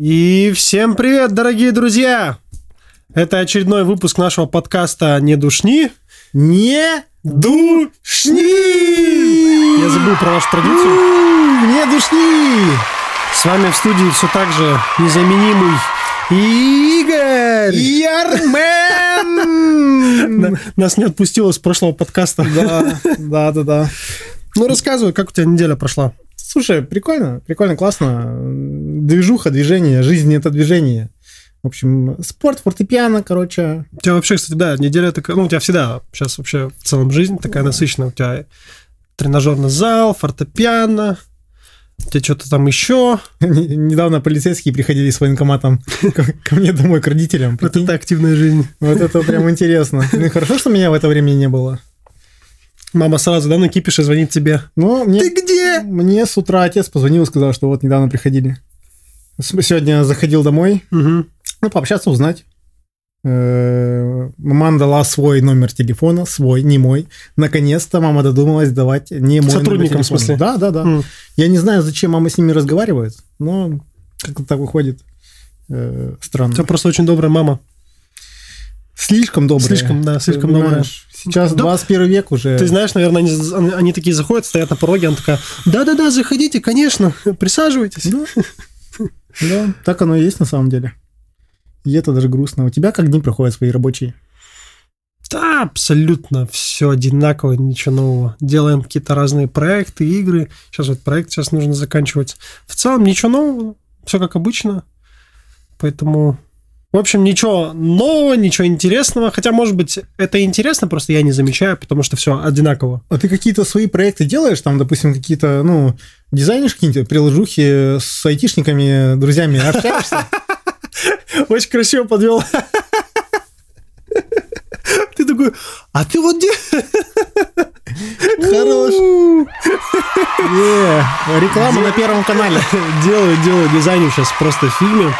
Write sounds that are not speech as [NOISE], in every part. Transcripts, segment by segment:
И всем привет, дорогие друзья! Это очередной выпуск нашего подкаста «Не душни». Не Душни! Я забыл про вашу традицию. Не душни! С вами в студии все так же незаменимый Игорь! Ярмен! На- Нас не отпустило с прошлого подкаста. Да, да, да, да. Ну, рассказывай, как у тебя неделя прошла? Слушай, прикольно, прикольно, классно. Движуха, движение, жизнь это движение. В общем, спорт, фортепиано, короче. У тебя вообще, кстати, да, неделя такая, ну, у тебя всегда сейчас вообще в целом жизнь такая насыщенная. У тебя тренажерный зал, фортепиано, у тебя что-то там еще. Недавно полицейские приходили с военкоматом [LAUGHS] ко мне домой, к родителям. Вот это активная жизнь. Вот это прям интересно. Ну хорошо, что меня в это время не было. Мама сразу, да, накипишь и звонит тебе. Но мне, Ты где? мне с утра отец позвонил и сказал, что вот недавно приходили. Сегодня заходил домой, Мгм. Ну, пообщаться, узнать. Э, Мама дала свой номер телефона, свой, не мой. Наконец-то мама додумалась давать не мой Сотрудникам, в смысле? Да, да, да. М. Я не знаю, зачем мама с ними разговаривает, но как-то так выходит. Э, Странно. тебя просто очень добрая мама. Слишком добрая. Слишком, да, слишком добрая. Сейчас Да. 21 век уже. Ты знаешь, наверное, они, они- они такие заходят, стоят на пороге, она такая, да-да-да, заходите, конечно, [LAUGHS] присаживайтесь. Да. Да, так оно и есть на самом деле. И это даже грустно. У тебя как дни проходят свои рабочие? Да, абсолютно все одинаково, ничего нового. Делаем какие-то разные проекты, игры. Сейчас вот проект сейчас нужно заканчивать. В целом ничего нового, все как обычно. Поэтому, в общем, ничего нового, ничего интересного. Хотя, может быть, это интересно, просто я не замечаю, потому что все одинаково. А ты какие-то свои проекты делаешь, там, допустим, какие-то, ну, дизайнишь какие-нибудь приложухи с айтишниками, друзьями, общаешься? [LAUGHS] Очень красиво подвел. [LAUGHS] Ты такой, а ты вот где? [LAUGHS] Хорош. Реклама на Первом канале. Делаю, делаю, дизайню сейчас просто в фильме.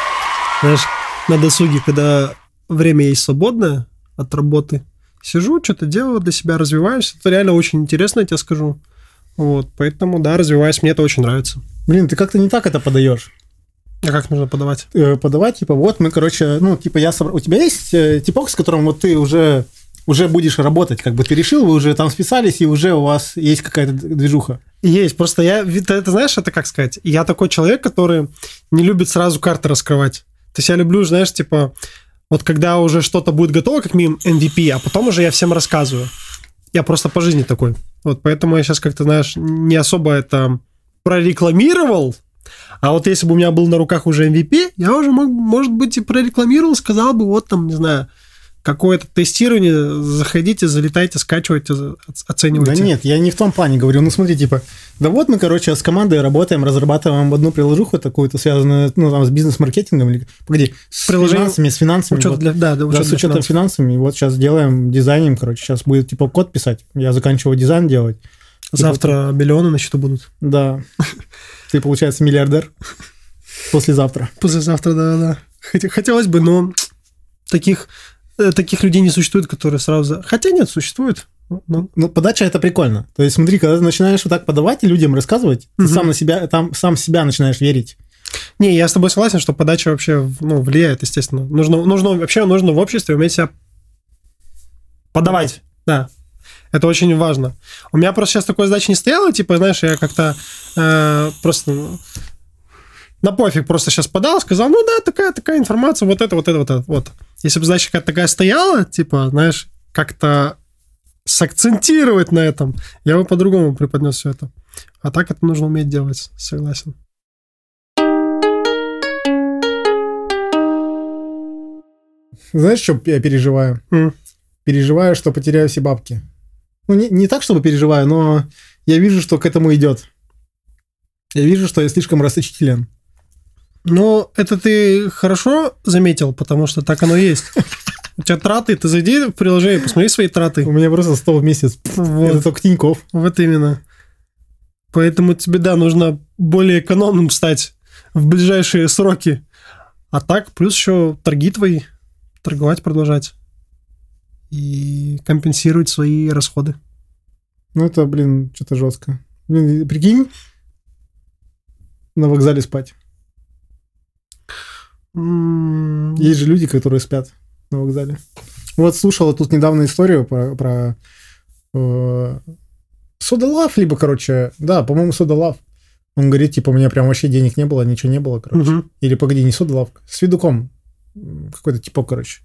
Знаешь, на досуге, когда время есть свободное от работы, сижу, что-то делаю для себя, развиваюсь. Это реально очень интересно, я тебе скажу. Вот, поэтому, да, развиваюсь, мне это очень нравится. Блин, ты как-то не так это подаешь. А как нужно подавать? Э, Подавать, типа, вот мы, короче, ну, типа, я собрал... У тебя есть э, типок, с которым вот ты уже уже будешь работать, как бы ты решил, вы уже там списались, и уже у вас есть какая-то движуха. Есть, просто я, ты, это знаешь, это как сказать, я такой человек, который не любит сразу карты раскрывать. То есть я люблю, знаешь, типа, вот когда уже что-то будет готово, как минимум MVP, а потом уже я всем рассказываю. Я просто по жизни такой. Вот поэтому я сейчас как-то, знаешь, не особо это прорекламировал, а вот если бы у меня был на руках уже MVP, я уже, мог, может быть, и прорекламировал, сказал бы, вот там, не знаю, какое-то тестирование, заходите, залетайте, скачивайте, оц- оценивайте. Да нет, я не в том плане говорю. Ну смотри, типа, да вот мы, короче, с командой работаем, разрабатываем одну приложуху такую-то, связанную, ну, там, с бизнес-маркетингом, или, погоди, с Приложение- финансами, с финансами. Учет вот. для, да, да, Да, учет с для учетом финансов. финансами. Вот сейчас делаем, дизайним, короче, сейчас будет, типа, код писать. Я заканчиваю дизайн делать. Завтра миллионы на счету будут. Да. [LAUGHS] Ты, получается, миллиардер. Послезавтра. Послезавтра, да, да. Хот- Хотелось бы, но таких, таких людей не существует, которые сразу... Хотя нет, существует. Ну, ну, Ну, подача это прикольно. То есть, смотри, когда ты начинаешь вот так подавать и людям рассказывать, ты Мгм. сам на себя, там, сам себя начинаешь верить. Не, я с тобой согласен, что подача вообще ну, влияет, естественно. Нужно, нужно, вообще нужно в обществе уметь себя подавать. Да. Это очень важно. У меня просто сейчас такой задачи не стояло, типа, знаешь, я как-то э, просто на пофиг просто сейчас подал, сказал, ну да, такая, такая информация, вот это, вот это, вот это, вот. Если бы задача какая-то такая стояла, типа, знаешь, как-то сакцентировать на этом, я бы по-другому преподнес все это. А так это нужно уметь делать, согласен. Знаешь, что я переживаю? М. Переживаю, что потеряю все бабки. Ну, не, не так, чтобы переживаю, но я вижу, что к этому идет. Я вижу, что я слишком расточителен. Ну, это ты хорошо заметил, потому что так оно и есть. У тебя траты, ты зайди в приложение, посмотри свои траты. У меня просто 100 в месяц. Вот. Это только Тиньков. Вот именно. Поэтому тебе, да, нужно более экономным стать в ближайшие сроки. А так, плюс еще торги твои, торговать продолжать. И компенсировать свои расходы. Ну, это, блин, что-то жестко. Блин, прикинь, на вокзале спать. Есть же люди, которые спят на вокзале. Вот слушала тут недавно историю про, про э, Содалав, либо, короче, да, по-моему, Содалав. Он говорит, типа, у меня прям вообще денег не было, ничего не было, короче. мгм. Или, погоди, не Содалав, с Видуком. Какой-то типок, короче.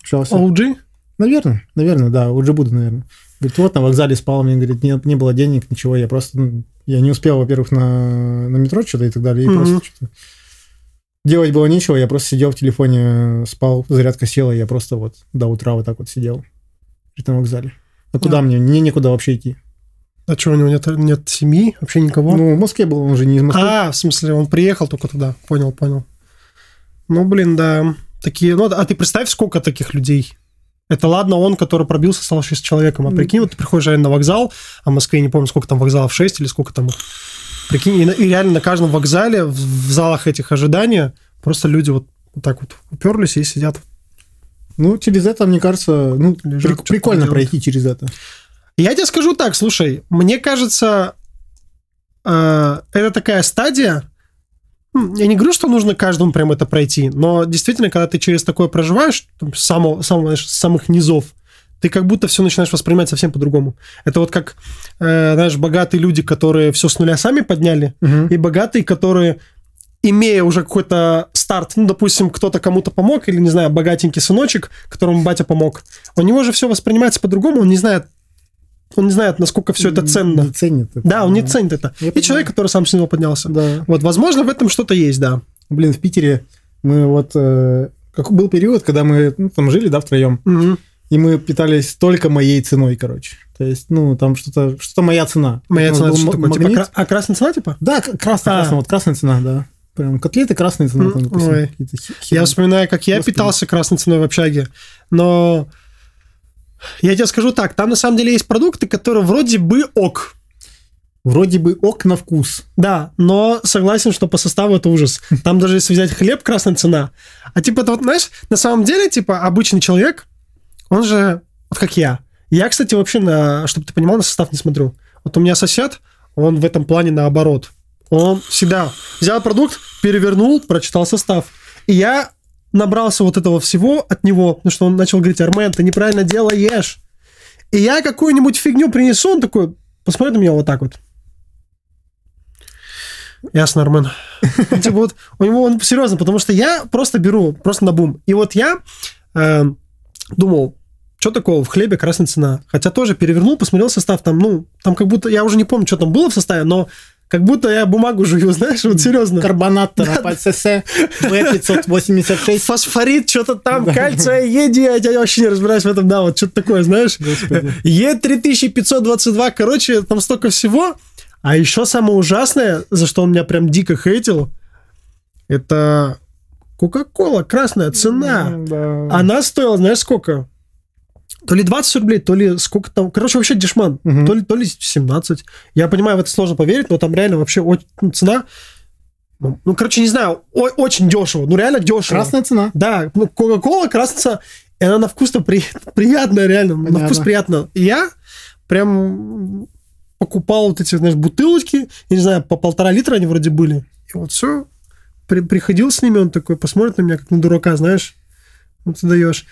Общался. OG? Наверное, наверное, да, уже буду, наверное. Говорит, вот на вокзале спал, мне говорит, не, не было денег, ничего, я просто, ну, я не успел, во-первых, на, на метро что-то и так далее, и Мгм. просто что-то... Делать было нечего, я просто сидел в телефоне, спал, зарядка села, я просто вот до утра вот так вот сидел на вокзале. А куда Да. мне? Мне некуда вообще идти. А что, у него нет, нет семьи? Вообще никого? Ну, в Москве был, он же не из Москвы. а, в смысле, он приехал только туда. Понял, понял. Ну, блин, да. Такие, ну, а ты представь, сколько таких людей. Это ладно, он, который пробился, стал шесть человеком. А прикинь, вот ты приходишь реально на вокзал, а в Москве, я не помню, сколько там вокзалов, 6 или сколько там их. Прикинь, и, и реально на каждом вокзале, в, в залах этих ожидания, просто люди вот, вот так вот уперлись и сидят. Ну, через это, мне кажется, ну, Лежат, прик- прикольно делают. пройти через это. Я тебе скажу так, слушай, мне кажется, э, это такая стадия. Я не говорю, что нужно каждому прям это пройти, но действительно, когда ты через такое проживаешь, там, с самого, самого, с самых низов, ты как будто все начинаешь воспринимать совсем по-другому. Это вот как, э, знаешь, богатые люди, которые все с нуля сами подняли, Мгм. и богатые, которые, имея уже какой-то старт, ну, допустим, кто-то кому-то помог, или, не знаю, богатенький сыночек, которому батя помог, у него же все воспринимается по-другому, он не знает, он не знает, насколько все это ценно. Не ценит это. Да, он не ценит это. Я И понимаю. человек, который сам с него поднялся. Да. Вот, возможно, в этом что-то есть, да. Блин, в Питере мы вот... э, как был период, когда мы ну, там жили, да, втроем, Мгм. И мы питались только моей ценой, короче. То есть, ну, там что-то что моя цена. Моя У нас цена, что такое? Типа, магнит. кра- а красная цена, типа? Да, красная, А. красная, вот красная цена, да. Прям котлеты красная цена. Там, М, написано, ой. Я вспоминаю, как я Господи. питался красной ценой в общаге. Но я тебе скажу так, там на самом деле есть продукты, которые вроде бы ок. Вроде бы ок на вкус. Да, но согласен, что по составу это ужас. [LAUGHS] Там даже если взять хлеб, красная цена. А типа, это вот, знаешь, на самом деле, типа, обычный человек, он же, вот как я. Я, кстати, вообще, на, чтобы ты понимал, на состав не смотрю. Вот у меня сосед, он в этом плане наоборот. Он всегда взял продукт, перевернул, прочитал состав. И я набрался вот этого всего от него, потому что он начал говорить, Армен, ты неправильно делаешь. И я какую-нибудь фигню принесу, он такой, посмотри на меня вот так вот. Ясно, Армен. [LAUGHS] Типа вот у него он серьезно, потому что я просто беру, просто на бум. И вот я э, думал, что такого в хлебе красная цена. Хотя тоже перевернул, посмотрел состав, там, ну, там как будто, я уже не помню, что там было в составе, но как будто я бумагу жую, [LAUGHS] знаешь, вот серьезно. Карбонат Тарапальцесе В586. Фосфорит, что-то там, Да. кальция, еди, я, вообще не разбираюсь в этом, да, вот что-то такое, знаешь. Господи. Е3522, короче, там столько всего. А еще самое ужасное, за что он меня прям дико хейтил, это Кока-Кола, красная цена. Да. Она стоила, знаешь, сколько? То ли 20 рублей, то ли сколько там. Короче, вообще дешман. Мгм. То, ли, то ли 17. Я понимаю, в это сложно поверить, но там реально вообще очень, ну, цена... Ну, ну, короче, не знаю, о- очень дешево. Ну, реально дешево. Красная цена. Да, ну, Кока-Кола красится, и она на вкус-то при- [LAUGHS] приятная, реально. На Понятно. вкус приятно. И я прям покупал вот эти, знаешь, бутылочки, я не знаю, по полтора литра они вроде были. И вот все, приходил с ними, он такой посмотрит на меня, как на дурака, знаешь, вот ты даешь.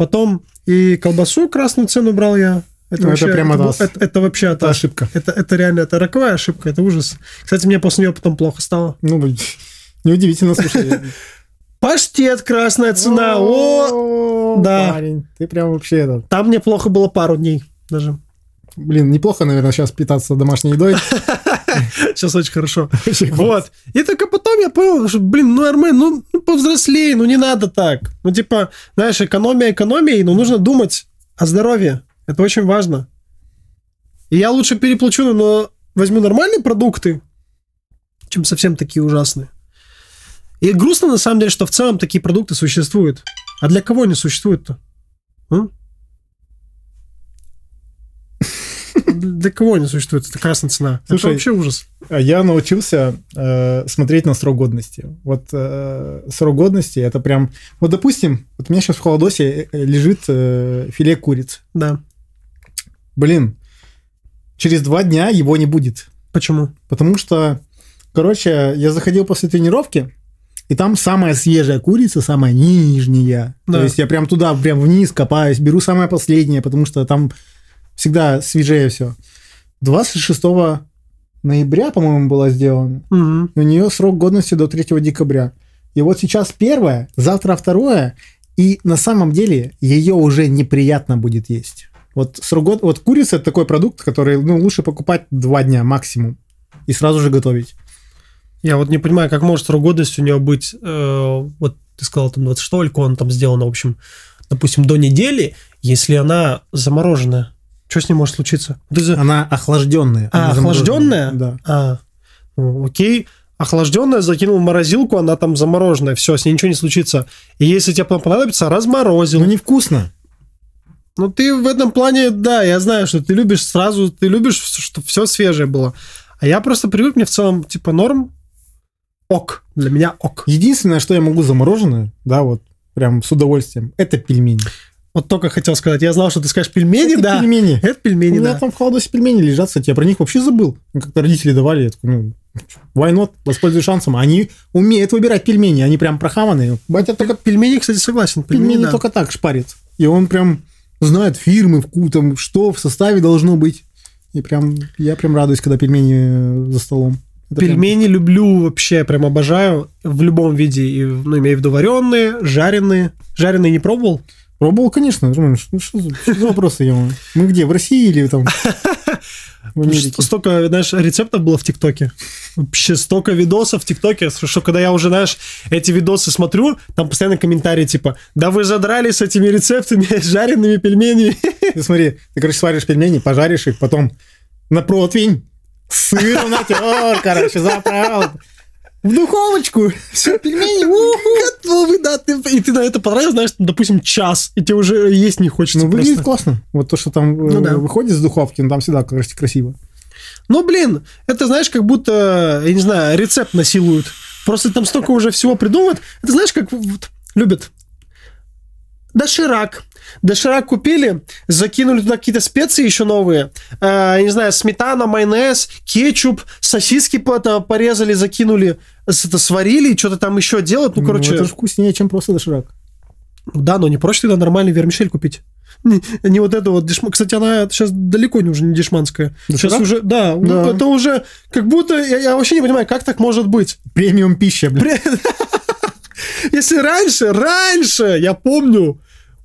Потом и колбасу красную цену брал я. Это, Ну, это вообще, прямо это, был- это, это вообще Это это, ошибка. это, это реально, это роковая ошибка, это ужас. Кстати, мне после нее потом плохо стало. Ну, неудивительно, слушай. Паштет, красная цена. О, О, да. Парень, ты прям вообще этот... Там мне плохо было пару дней даже. Блин, неплохо, наверное, сейчас питаться домашней едой. [LAUGHS] [LAUGHS] Сейчас очень хорошо. [LAUGHS] Вот. И только потом я понял, что, блин, ну, Армен, ну, ну, повзрослей, ну, не надо так. Ну, типа, знаешь, экономия экономией, но нужно думать о здоровье. Это очень важно. И я лучше переплачу, но возьму нормальные продукты, чем совсем такие ужасные. И грустно, на самом деле, что в целом такие продукты существуют. А для кого они существуют-то? М? Для кого они существуют? Это красная цена. Слушай, это вообще ужас. А Я научился э, смотреть на срок годности. Вот э, срок годности это прям... Вот, допустим, вот у меня сейчас в холодосе э, лежит э, филе курицы. Да. Блин, через два дня его не будет. Почему? Потому что, короче, я заходил после тренировки, И там самая свежая курица, самая нижняя. Да. То есть я прям туда, прям вниз копаюсь, беру самое последнее, потому что там всегда свежее все. 26 ноября, по-моему, была сделана. Мгм. У нее срок годности до 3 декабря. И вот сейчас первое, завтра второе, и на самом деле ее уже неприятно будет есть. Вот срок год, вот курица это такой продукт, который ну, лучше покупать два дня максимум и сразу же готовить. Я вот не понимаю, как может срок годности у него быть, э, вот ты сказал, там 26 или он там сделано, в общем, допустим, до недели, если она замороженная. Что с ней может случиться? Она охлажденная. А, охлажденная? Да. А, ну, окей. Охлажденная, закинул в морозилку, она там замороженная, все, с ней ничего не случится. И если тебе понадобится, разморозил. Ну невкусно. Ну, ты в этом плане, да, я знаю, что ты любишь сразу, ты любишь, чтобы все свежее было. А я просто привык, мне в целом, типа, норм, ок. Для меня ок. Единственное, что я могу замороженное, да, вот прям с удовольствием, это пельмени. Вот только хотел сказать, я знал, что ты скажешь пельмени, это да. пельмени. Это У пельмени, меня да. там в холодосе пельмени лежат, кстати, я про них вообще забыл. Как-то родители давали, я такой, ну, why not, воспользуюсь шансом. Они умеют выбирать пельмени, они прям прохаванные. Батя только Пельмени, кстати, согласен. пельмени Пельмени, да. только так шпарит. И он прям знает фирмы, вку- там, что в составе должно быть. И прям, я прям радуюсь, когда пельмени э, за столом. Это прям- Пельмени люблю вообще, прям обожаю в любом виде. И, ну, имею в виду вареные, жареные. Жареные не пробовал? Пробовал, конечно. Думаю, Что, что за, что за вопросы, ё Мы где, в России или там в [LAUGHS] Америке? Столько, знаешь, рецептов было в ТикТоке. Вообще столько видосов в ТикТоке, что когда я уже, знаешь, эти видосы смотрю, там постоянно комментарии типа, да вы задрали с этими рецептами, [LAUGHS] жареными пельменями. [LAUGHS] Ты смотри, ты, короче, сваришь пельмени, пожаришь их, потом на противень, сыр натер, короче, заправил. В духовочку. [LAUGHS] Все, пельмени. [LAUGHS] Готовы, да, ты, и ты на это потратил, знаешь, допустим, час, и тебе уже есть не хочется Ну, выглядит просто. классно. Вот то, что там э, Ну да. выходит с духовки, ну, там всегда красиво. Ну, блин, это, знаешь, как будто, я не знаю, рецепт насилуют. Просто там столько уже всего придумывают. Это знаешь, как вот любят. Доширак. Доширак купили, закинули туда какие-то специи еще новые. Э, я не знаю, сметана, майонез, кетчуп, сосиски порезали, закинули, это сварили, что-то там еще делают. Ну, короче, это же вкуснее, чем просто доширак. да, но не проще тогда нормальный вермишель купить. Не, не вот это вот дешма. Кстати, она сейчас далеко не уже не дешманская. Сейчас Доширак? уже, да, ну, Да. это уже как будто, я, я вообще не понимаю, как так может быть. Премиум пища, блин. [LAUGHS] Если раньше, раньше, я помню,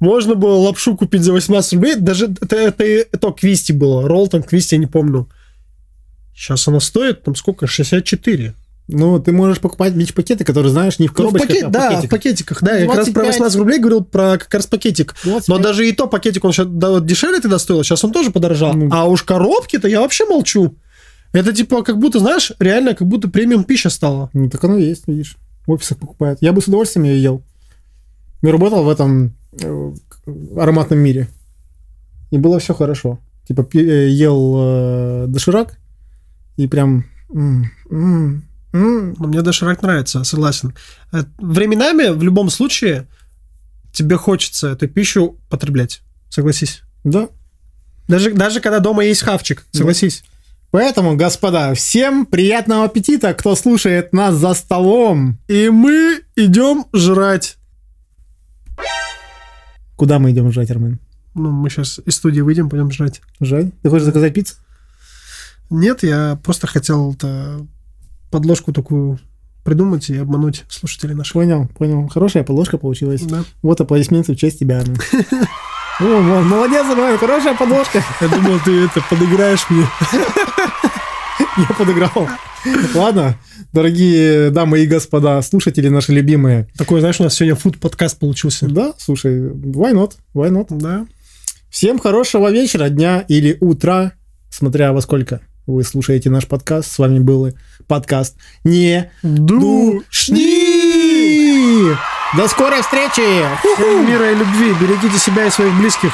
можно было лапшу купить за 18 рублей, даже это, это, это Квисти было, Ролтон Квисти, я не помню. Сейчас она стоит, там сколько, 64. Ну, ты можешь покупать бич-пакеты, которые, знаешь, не в Ну, в коробочках, пакет- а в да, в пакетиках. пакетиках, да, я как раз про 25. 18 рублей говорил, про как раз пакетик. 25. Но даже и то пакетик, он сейчас да, вот дешевле тогда стоил, сейчас он тоже подорожал. Ну. А уж коробки-то я вообще молчу. Это типа как будто, знаешь, реально как будто премиум пища стала. Ну, так оно и есть, видишь. В офисах покупают. Я бы с удовольствием ее ел. Я работал в этом ароматном мире. И было все хорошо. Типа э, ел э, доширак и прям... м, м, м. Но мне доширак нравится, согласен. Э, Временами, в любом случае, тебе хочется эту пищу потреблять. Согласись. Да. Даже, даже когда дома есть хавчик, согласись. Поэтому, господа, всем приятного аппетита, кто слушает нас за столом. И мы идем жрать. Куда мы идем жрать, Армен? Ну, мы сейчас из студии выйдем, пойдем жрать. Жрать? Ты хочешь заказать пиццу? Нет, я просто хотел подложку такую придумать и обмануть слушателей наших. Понял, понял. Хорошая подложка получилась. Да. Вот аплодисменты в честь тебя. [LAUGHS] О, мо- молодец, Армен, хорошая подложка. Я думал, ты это подыграешь мне. [LAUGHS] [LAUGHS] Я подыграл. Ладно, дорогие дамы и господа, слушатели наши любимые. Такой, знаешь, у нас сегодня фуд-подкаст получился. Да, слушай, why not? Why not? Да. Всем хорошего вечера, дня или утра, смотря во сколько вы слушаете наш подкаст. С вами был подкаст «Не душни». До скорой встречи! Всем мира и любви. Берегите себя и своих близких.